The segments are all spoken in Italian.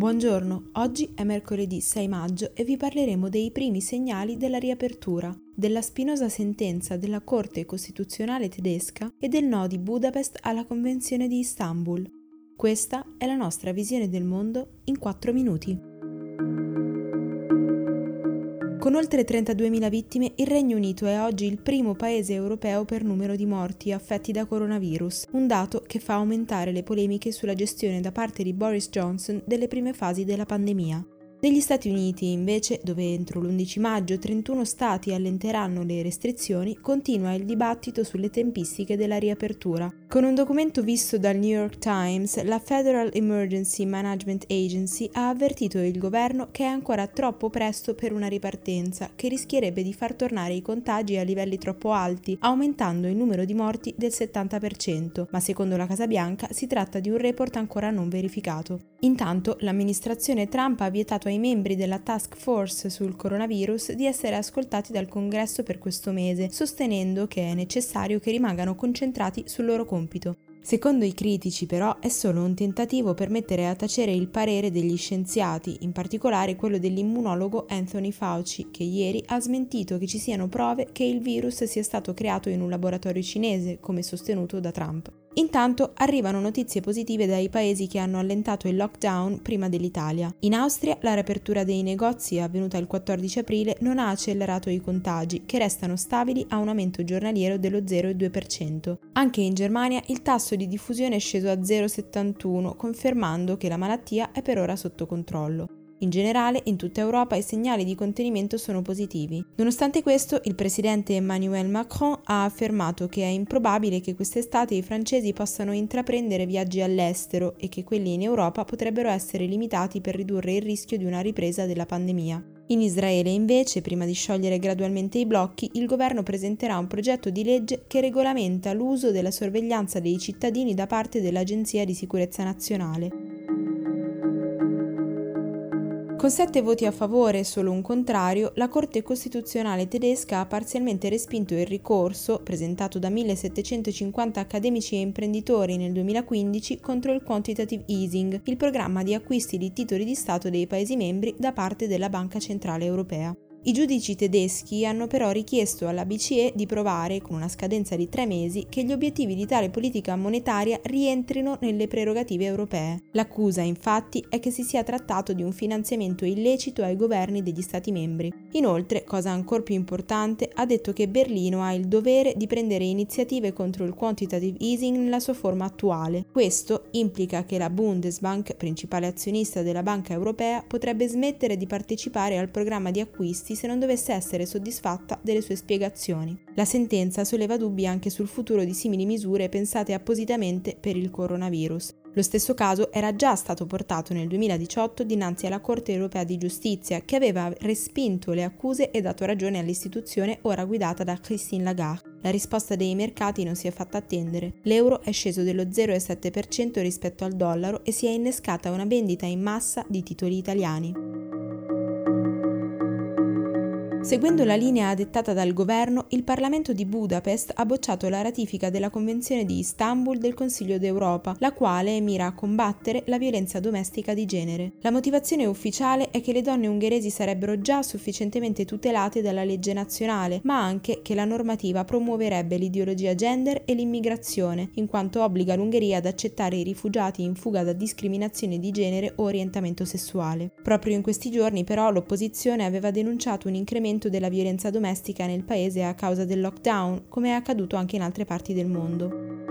Buongiorno, oggi è mercoledì 6 maggio e vi parleremo dei primi segnali della riapertura, della spinosa sentenza della Corte Costituzionale tedesca e del no di Budapest alla Convenzione di Istanbul. Questa è la nostra visione del mondo in 4 minuti. Con oltre 32.000 vittime, il Regno Unito è oggi il primo paese europeo per numero di morti affetti da coronavirus, un dato che fa aumentare le polemiche sulla gestione da parte di Boris Johnson delle prime fasi della pandemia. Negli Stati Uniti, invece, dove entro l'11 maggio 31 stati allenteranno le restrizioni, continua il dibattito sulle tempistiche della riapertura. Con un documento visto dal New York Times, la Federal Emergency Management Agency ha avvertito il governo che è ancora troppo presto per una ripartenza, che rischierebbe di far tornare i contagi a livelli troppo alti, aumentando il numero di morti del 70%, ma secondo la Casa Bianca si tratta di un report ancora non verificato. Intanto l'amministrazione Trump ha vietato ai membri della task force sul coronavirus di essere ascoltati dal congresso per questo mese, sostenendo che è necessario che rimangano concentrati sul loro compito. Secondo i critici però è solo un tentativo per mettere a tacere il parere degli scienziati, in particolare quello dell'immunologo Anthony Fauci, che ieri ha smentito che ci siano prove che il virus sia stato creato in un laboratorio cinese, come sostenuto da Trump. Intanto arrivano notizie positive dai paesi che hanno allentato il lockdown prima dell'Italia. In Austria la riapertura dei negozi avvenuta il 14 aprile non ha accelerato i contagi, che restano stabili a un aumento giornaliero dello 0,2%. Anche in Germania il tasso di diffusione è sceso a 0,71, confermando che la malattia è per ora sotto controllo. In generale, in tutta Europa i segnali di contenimento sono positivi. Nonostante questo, il presidente Emmanuel Macron ha affermato che è improbabile che quest'estate i francesi possano intraprendere viaggi all'estero e che quelli in Europa potrebbero essere limitati per ridurre il rischio di una ripresa della pandemia. In Israele, invece, prima di sciogliere gradualmente i blocchi, il governo presenterà un progetto di legge che regolamenta l'uso della sorveglianza dei cittadini da parte dell'Agenzia di sicurezza nazionale. Con sette voti a favore e solo un contrario, la Corte Costituzionale tedesca ha parzialmente respinto il ricorso, presentato da 1750 accademici e imprenditori nel 2015, contro il quantitative easing, il programma di acquisti di titoli di Stato dei Paesi membri da parte della Banca Centrale Europea. I giudici tedeschi hanno però richiesto alla BCE di provare, con una scadenza di tre mesi, che gli obiettivi di tale politica monetaria rientrino nelle prerogative europee. L'accusa, infatti, è che si sia trattato di un finanziamento illecito ai governi degli Stati membri. Inoltre, cosa ancora più importante, ha detto che Berlino ha il dovere di prendere iniziative contro il quantitative easing nella sua forma attuale. Questo implica che la Bundesbank, principale azionista della Banca Europea, potrebbe smettere di partecipare al programma di acquisti giuristi se non dovesse essere soddisfatta delle sue spiegazioni. La sentenza solleva dubbi anche sul futuro di simili misure pensate appositamente per il coronavirus. Lo stesso caso era già stato portato nel 2018 dinanzi alla Corte europea di giustizia, che aveva respinto le accuse e dato ragione all'istituzione ora guidata da Christine Lagarde. La risposta dei mercati non si è fatta attendere. L'euro è sceso dello 0,7% rispetto al dollaro e si è innescata una vendita in massa di titoli italiani. Seguendo la linea dettata dal governo, il Parlamento di Budapest ha bocciato la ratifica della Convenzione di Istanbul del Consiglio d'Europa, la quale mira a combattere la violenza domestica di genere. La motivazione ufficiale è che le donne ungheresi sarebbero già sufficientemente tutelate dalla legge nazionale, ma anche che la normativa promuoverebbe l'ideologia gender e l'immigrazione, in quanto obbliga l'Ungheria ad accettare i rifugiati in fuga da discriminazione di genere o orientamento sessuale. Proprio in questi giorni però l'opposizione aveva denunciato un incremento aumento della violenza domestica nel paese a causa del lockdown, come è accaduto anche in altre parti del mondo.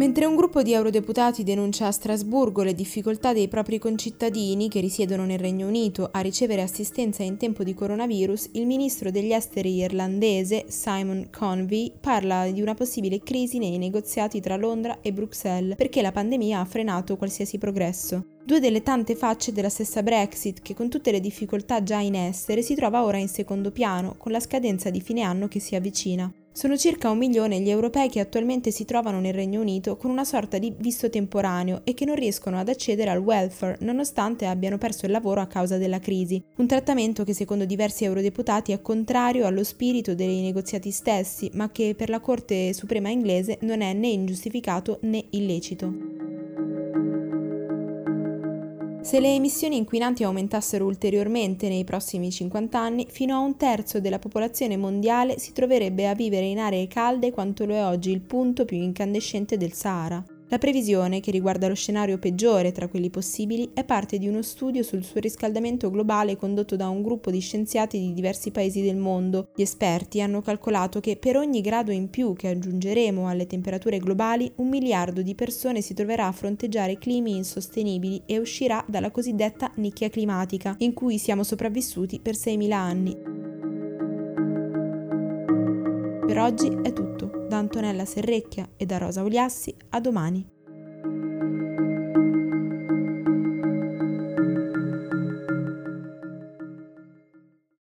Mentre un gruppo di eurodeputati denuncia a Strasburgo le difficoltà dei propri concittadini che risiedono nel Regno Unito a ricevere assistenza in tempo di coronavirus, il ministro degli esteri irlandese Simon Convey parla di una possibile crisi nei negoziati tra Londra e Bruxelles perché la pandemia ha frenato qualsiasi progresso. Due delle tante facce della stessa Brexit, che con tutte le difficoltà già in essere si trova ora in secondo piano, con la scadenza di fine anno che si avvicina. Sono circa un milione gli europei che attualmente si trovano nel Regno Unito con una sorta di visto temporaneo e che non riescono ad accedere al welfare nonostante abbiano perso il lavoro a causa della crisi, un trattamento che secondo diversi eurodeputati è contrario allo spirito dei negoziati stessi, ma che per la Corte Suprema inglese non è né ingiustificato né illecito. Se le emissioni inquinanti aumentassero ulteriormente nei prossimi 50 anni, fino a un terzo della popolazione mondiale si troverebbe a vivere in aree calde quanto lo è oggi il punto più incandescente del Sahara. La previsione, che riguarda lo scenario peggiore tra quelli possibili, è parte di uno studio sul surriscaldamento globale condotto da un gruppo di scienziati di diversi paesi del mondo. Gli esperti hanno calcolato che per ogni grado in più che aggiungeremo alle temperature globali, un miliardo di persone si troverà a fronteggiare climi insostenibili e uscirà dalla cosiddetta nicchia climatica, in cui siamo sopravvissuti per 6.000 anni. Per oggi è tutto. Da Antonella Serrecchia e da Rosa Uliassi, a domani.